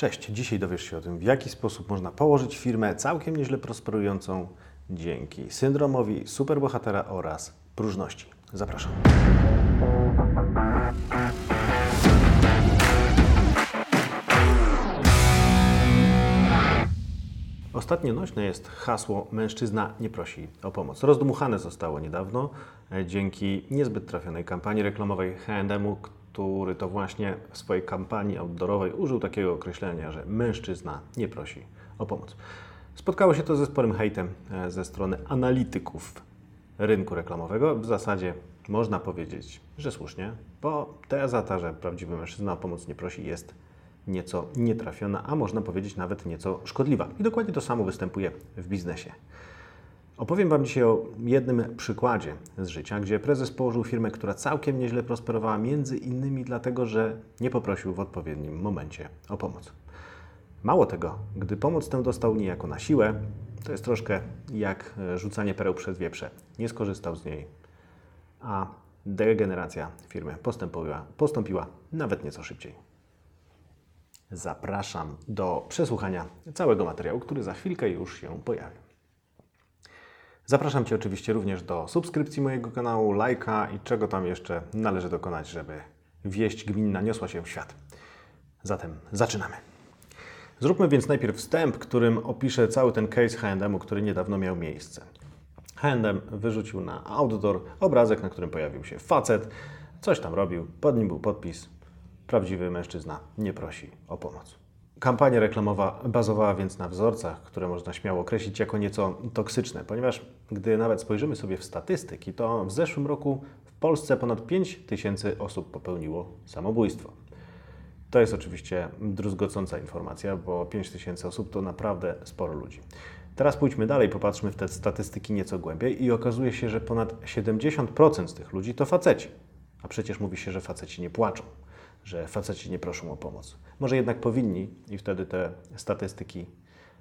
Cześć, dzisiaj dowiesz się o tym, w jaki sposób można położyć firmę całkiem nieźle prosperującą dzięki syndromowi superbohatera oraz próżności. Zapraszam. Ostatnio nośne jest hasło mężczyzna nie prosi o pomoc. Rozdmuchane zostało niedawno e, dzięki niezbyt trafionej kampanii reklamowej H&M, który to właśnie w swojej kampanii outdoorowej użył takiego określenia, że mężczyzna nie prosi o pomoc. Spotkało się to ze sporym hejtem e, ze strony analityków rynku reklamowego. W zasadzie można powiedzieć, że słusznie, bo teza ta, że prawdziwy mężczyzna o pomoc nie prosi jest nieco nietrafiona, a można powiedzieć nawet nieco szkodliwa. I dokładnie to samo występuje w biznesie. Opowiem Wam dzisiaj o jednym przykładzie z życia, gdzie prezes położył firmę, która całkiem nieźle prosperowała, między innymi dlatego, że nie poprosił w odpowiednim momencie o pomoc. Mało tego, gdy pomoc tę dostał niejako na siłę, to jest troszkę jak rzucanie pereł przez wieprze. Nie skorzystał z niej, a degeneracja firmy postąpiła, postąpiła nawet nieco szybciej. Zapraszam do przesłuchania całego materiału, który za chwilkę już się pojawi. Zapraszam Cię oczywiście również do subskrypcji mojego kanału, lajka i czego tam jeszcze należy dokonać, żeby wieść gminna niosła się w świat. Zatem zaczynamy. Zróbmy więc najpierw wstęp, którym opiszę cały ten case H&M, który niedawno miał miejsce. H&M wyrzucił na outdoor obrazek, na którym pojawił się facet, coś tam robił, pod nim był podpis Prawdziwy mężczyzna nie prosi o pomoc. Kampania reklamowa bazowała więc na wzorcach, które można śmiało określić jako nieco toksyczne, ponieważ gdy nawet spojrzymy sobie w statystyki, to w zeszłym roku w Polsce ponad 5 tysięcy osób popełniło samobójstwo. To jest oczywiście druzgocąca informacja, bo 5 tysięcy osób to naprawdę sporo ludzi. Teraz pójdźmy dalej, popatrzmy w te statystyki nieco głębiej i okazuje się, że ponad 70% z tych ludzi to faceci. A przecież mówi się, że faceci nie płaczą że faceci nie proszą o pomoc. Może jednak powinni i wtedy te statystyki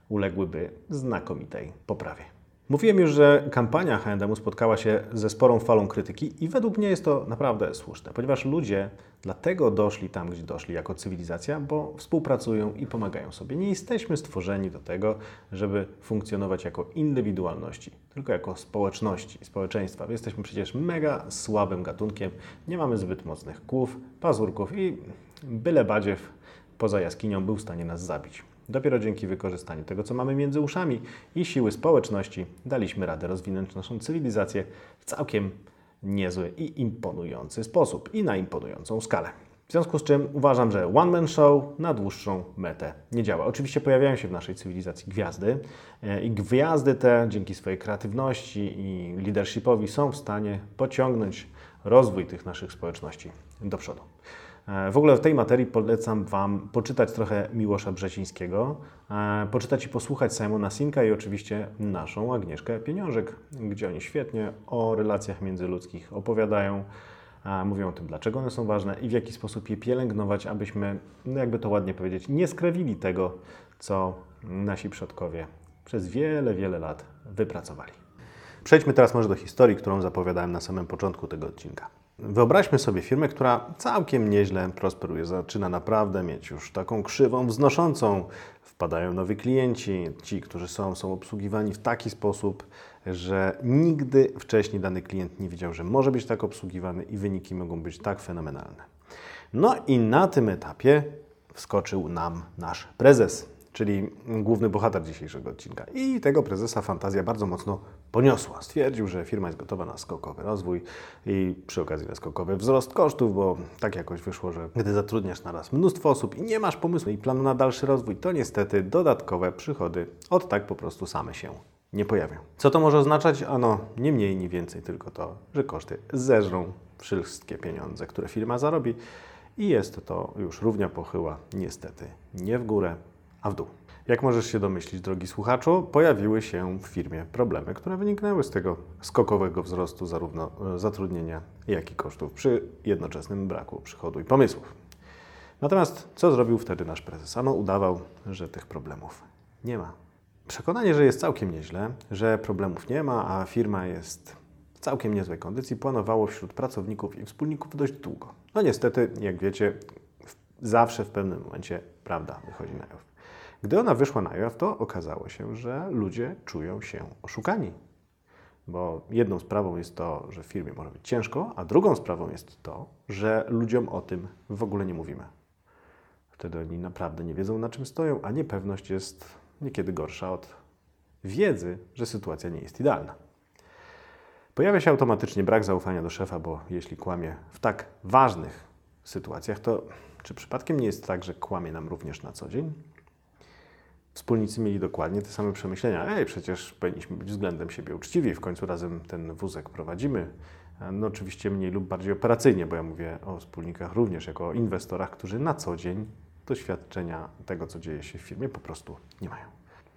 uległyby znakomitej poprawie. Mówiłem już, że kampania H&M spotkała się ze sporą falą krytyki i według mnie jest to naprawdę słuszne, ponieważ ludzie dlatego doszli tam, gdzie doszli jako cywilizacja, bo współpracują i pomagają sobie. Nie jesteśmy stworzeni do tego, żeby funkcjonować jako indywidualności, tylko jako społeczności, społeczeństwa. Jesteśmy przecież mega słabym gatunkiem, nie mamy zbyt mocnych kłów, pazurków i byle badziew poza jaskinią był w stanie nas zabić. Dopiero dzięki wykorzystaniu tego, co mamy między uszami i siły społeczności, daliśmy radę rozwinąć naszą cywilizację w całkiem niezły i imponujący sposób i na imponującą skalę. W związku z czym uważam, że one man show na dłuższą metę nie działa. Oczywiście pojawiają się w naszej cywilizacji gwiazdy e, i gwiazdy te dzięki swojej kreatywności i leadershipowi są w stanie pociągnąć rozwój tych naszych społeczności do przodu. E, w ogóle w tej materii polecam Wam poczytać trochę Miłosza Brzecińskiego, e, poczytać i posłuchać Simona Sinka i oczywiście naszą Agnieszkę Pieniążek, gdzie oni świetnie o relacjach międzyludzkich opowiadają, mówią o tym, dlaczego one są ważne i w jaki sposób je pielęgnować, abyśmy, no jakby to ładnie powiedzieć, nie skrawili tego, co nasi przodkowie przez wiele, wiele lat wypracowali. Przejdźmy teraz może do historii, którą zapowiadałem na samym początku tego odcinka. Wyobraźmy sobie firmę, która całkiem nieźle prosperuje, zaczyna naprawdę mieć już taką krzywą wznoszącą. Wpadają nowi klienci, ci, którzy są, są obsługiwani w taki sposób, że nigdy wcześniej dany klient nie wiedział, że może być tak obsługiwany i wyniki mogą być tak fenomenalne. No i na tym etapie wskoczył nam nasz prezes, czyli główny bohater dzisiejszego odcinka. I tego prezesa fantazja bardzo mocno poniosła. Stwierdził, że firma jest gotowa na skokowy rozwój i przy okazji na skokowy wzrost kosztów, bo tak jakoś wyszło, że gdy zatrudniasz na raz mnóstwo osób i nie masz pomysłu i planu na dalszy rozwój, to niestety dodatkowe przychody od tak po prostu same się nie pojawią. Co to może oznaczać? Ano, nie mniej, nie więcej, tylko to, że koszty zeżrą wszystkie pieniądze, które firma zarobi i jest to już równia pochyła, niestety, nie w górę, a w dół. Jak możesz się domyślić, drogi słuchaczu, pojawiły się w firmie problemy, które wyniknęły z tego skokowego wzrostu zarówno e, zatrudnienia, jak i kosztów przy jednoczesnym braku przychodu i pomysłów. Natomiast co zrobił wtedy nasz prezes? Ano udawał, że tych problemów nie ma. Przekonanie, że jest całkiem nieźle, że problemów nie ma, a firma jest w całkiem niezłej kondycji, planowało wśród pracowników i wspólników dość długo. No niestety, jak wiecie, zawsze w pewnym momencie prawda wychodzi na jaw. Gdy ona wyszła na jaw, to okazało się, że ludzie czują się oszukani. Bo jedną sprawą jest to, że firmie może być ciężko, a drugą sprawą jest to, że ludziom o tym w ogóle nie mówimy. Wtedy oni naprawdę nie wiedzą, na czym stoją, a niepewność jest niekiedy gorsza od wiedzy, że sytuacja nie jest idealna. Pojawia się automatycznie brak zaufania do szefa, bo jeśli kłamie w tak ważnych sytuacjach, to czy przypadkiem nie jest tak, że kłamie nam również na co dzień? Wspólnicy mieli dokładnie te same przemyślenia. Ej, przecież powinniśmy być względem siebie uczciwi, w końcu razem ten wózek prowadzimy. No oczywiście mniej lub bardziej operacyjnie, bo ja mówię o wspólnikach również jako o inwestorach, którzy na co dzień doświadczenia tego, co dzieje się w firmie, po prostu nie mają.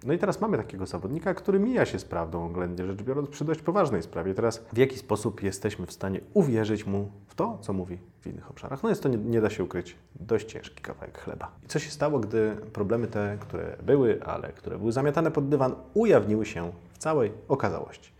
No i teraz mamy takiego zawodnika, który mija się z prawdą, oględnie rzecz biorąc, przy dość poważnej sprawie. Teraz w jaki sposób jesteśmy w stanie uwierzyć mu w to, co mówi w innych obszarach? No jest to, nie, nie da się ukryć, dość ciężki kawałek chleba. I co się stało, gdy problemy te, które były, ale które były zamiatane pod dywan, ujawniły się w całej okazałości?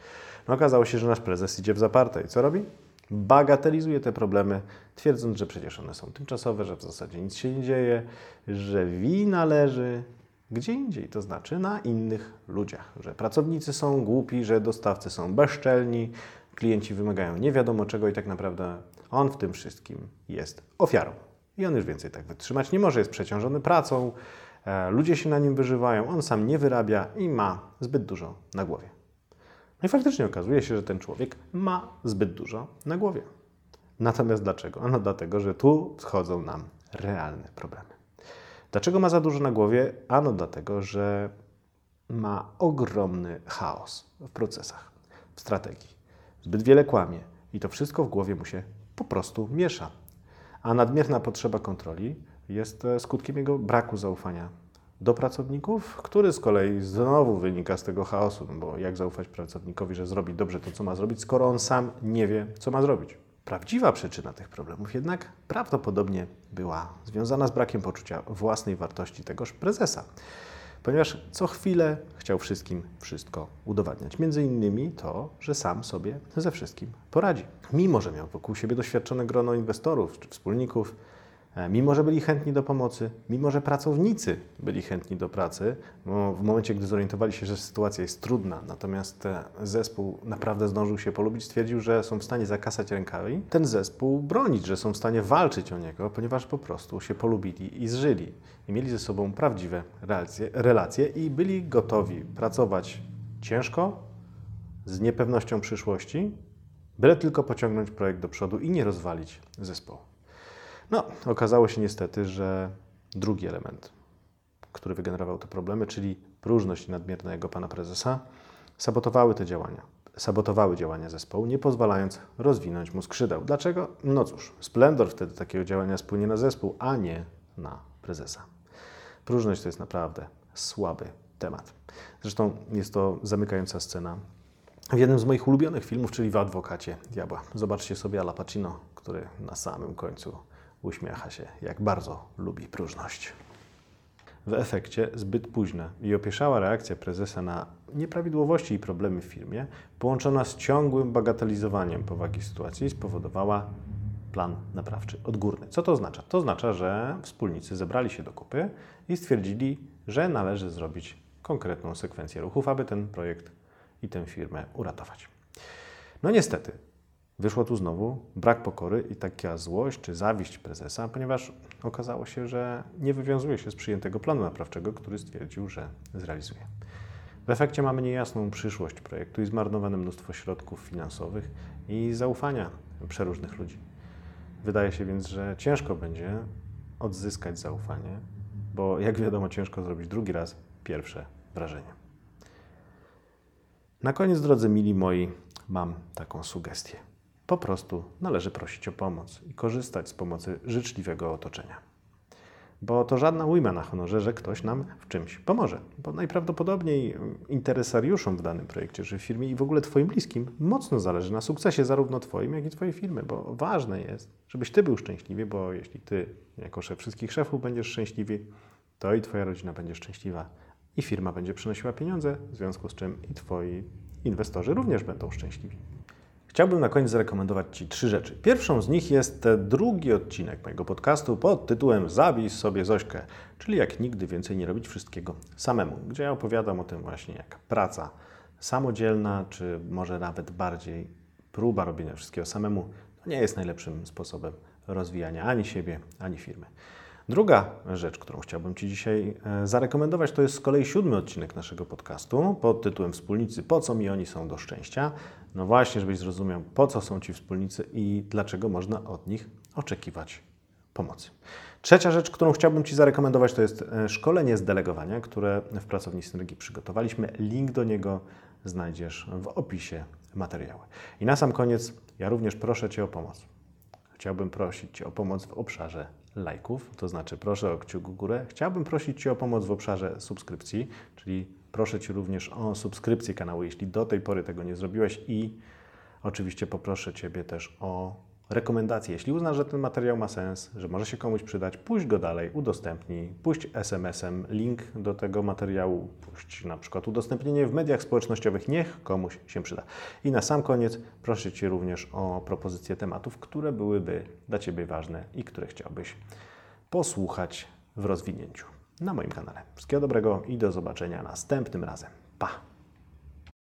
No okazało się, że nasz prezes idzie w zaparte i co robi? bagatelizuje te problemy, twierdząc, że przecież one są tymczasowe, że w zasadzie nic się nie dzieje, że wina leży gdzie indziej, to znaczy na innych ludziach, że pracownicy są głupi, że dostawcy są bezczelni, klienci wymagają nie wiadomo czego i tak naprawdę on w tym wszystkim jest ofiarą. I on już więcej tak wytrzymać nie może, jest przeciążony pracą, e, ludzie się na nim wyżywają, on sam nie wyrabia i ma zbyt dużo na głowie. No i faktycznie okazuje się, że ten człowiek ma zbyt dużo na głowie. Natomiast dlaczego? Ano dlatego, że tu wchodzą nam realne problemy. Dlaczego ma za dużo na głowie? Ano dlatego, że ma ogromny chaos w procesach, w strategii. Zbyt wiele kłamie i to wszystko w głowie mu się po prostu miesza. A nadmierna potrzeba kontroli jest e, skutkiem jego braku zaufania do pracowników, który z kolei znowu wynika z tego chaosu, no bo jak zaufać pracownikowi, że zrobi dobrze to, co ma zrobić, skoro on sam nie wie, co ma zrobić. Prawdziwa przyczyna tych problemów jednak prawdopodobnie była związana z brakiem poczucia własnej wartości tegoż prezesa, ponieważ co chwilę chciał wszystkim wszystko udowadniać. Między innymi to, że sam sobie ze wszystkim poradzi. Mimo, że miał wokół siebie doświadczone grono inwestorów czy wspólników, mimo, że byli chętni do pomocy, mimo, że pracownicy byli chętni do pracy, w momencie, gdy zorientowali się, że sytuacja jest trudna, natomiast zespół naprawdę zdążył się polubić, stwierdził, że są w stanie zakasać rękawi, ten zespół bronić, że są w stanie walczyć o niego, ponieważ po prostu się polubili i zżyli. I mieli ze sobą prawdziwe relacje, relacje i byli gotowi pracować ciężko, z niepewnością przyszłości, byle tylko pociągnąć projekt do przodu i nie rozwalić zespołu. No, okazało się niestety, że drugi element, który wygenerował te problemy, czyli próżność nadmiernego pana prezesa, sabotowały te działania. Sabotowały działania zespołu, nie pozwalając rozwinąć mu skrzydeł. Dlaczego? No cóż, splendor wtedy takiego działania spłynie na zespół, a nie na prezesa. Próżność to jest naprawdę słaby temat. Zresztą jest to zamykająca scena w jednym z moich ulubionych filmów, czyli w Adwokacie Diabła. Zobaczcie sobie Al Pacino, który na samym końcu uśmiecha się, jak bardzo lubi próżność. W efekcie zbyt późna i opieszała reakcja prezesa na nieprawidłowości i problemy w firmie, połączona z ciągłym bagatelizowaniem powagi sytuacji, spowodowała plan naprawczy odgórny. Co to oznacza? To oznacza, że wspólnicy zebrali się do kupy i stwierdzili, że należy zrobić konkretną sekwencję ruchów, aby ten projekt i tę firmę uratować. No niestety, Wyszło tu znowu brak pokory i taka złość czy zawiść prezesa, ponieważ okazało się, że nie wywiązuje się z przyjętego planu naprawczego, który stwierdził, że zrealizuje. W efekcie mamy niejasną przyszłość projektu i zmarnowane mnóstwo środków finansowych i zaufania przeróżnych ludzi. Wydaje się więc, że ciężko będzie odzyskać zaufanie, bo jak wiadomo, ciężko zrobić drugi raz pierwsze wrażenie. Na koniec, drodzy mili moi, mam taką sugestię. Po prostu należy prosić o pomoc i korzystać z pomocy życzliwego otoczenia. Bo to żadna ujma na honorze, że ktoś nam w czymś pomoże. Bo najprawdopodobniej interesariuszom w danym projekcie czy firmie i w ogóle Twoim bliskim mocno zależy na sukcesie zarówno Twoim, jak i Twojej firmy. Bo ważne jest, żebyś Ty był szczęśliwy, bo jeśli Ty jako szef wszystkich szefów będziesz szczęśliwy, to i Twoja rodzina będzie szczęśliwa i firma będzie przynosiła pieniądze, w związku z czym i Twoi inwestorzy również będą szczęśliwi. Chciałbym na koniec zarekomendować Ci trzy rzeczy. Pierwszą z nich jest drugi odcinek mojego podcastu pod tytułem Zabij sobie Zośkę, czyli jak nigdy więcej nie robić wszystkiego samemu, gdzie ja opowiadam o tym właśnie jak praca samodzielna, czy może nawet bardziej próba robienia wszystkiego samemu, nie jest najlepszym sposobem rozwijania ani siebie, ani firmy. Druga rzecz, którą chciałbym Ci dzisiaj e, zarekomendować, to jest z kolei siódmy odcinek naszego podcastu pod tytułem Wspólnicy, po co mi oni są do szczęścia. No właśnie, żebyś zrozumiał, po co są Ci wspólnicy i dlaczego można od nich oczekiwać pomocy. Trzecia rzecz, którą chciałbym Ci zarekomendować, to jest e, szkolenie z delegowania, które w Pracowni Synergii przygotowaliśmy. Link do niego znajdziesz w opisie materiału. I na sam koniec, ja również proszę Cię o pomoc. Chciałbym prosić Cię o pomoc w obszarze lajków, to znaczy proszę o kciuk w górę. Chciałbym prosić Cię o pomoc w obszarze subskrypcji, czyli proszę Cię również o subskrypcję kanału, jeśli do tej pory tego nie zrobiłeś i oczywiście poproszę Ciebie też o rekomendacje. Jeśli uznasz, że ten materiał ma sens, że może się komuś przydać, puść go dalej, udostępnij, puść SMS-em link do tego materiału, puść na przykład udostępnienie w mediach społecznościowych, niech komuś się przyda. I na sam koniec proszę Cię również o propozycje tematów, które byłyby dla Ciebie ważne i które chciałbyś posłuchać w rozwinięciu na moim kanale. Wszystkiego dobrego i do zobaczenia następnym razem. Pa!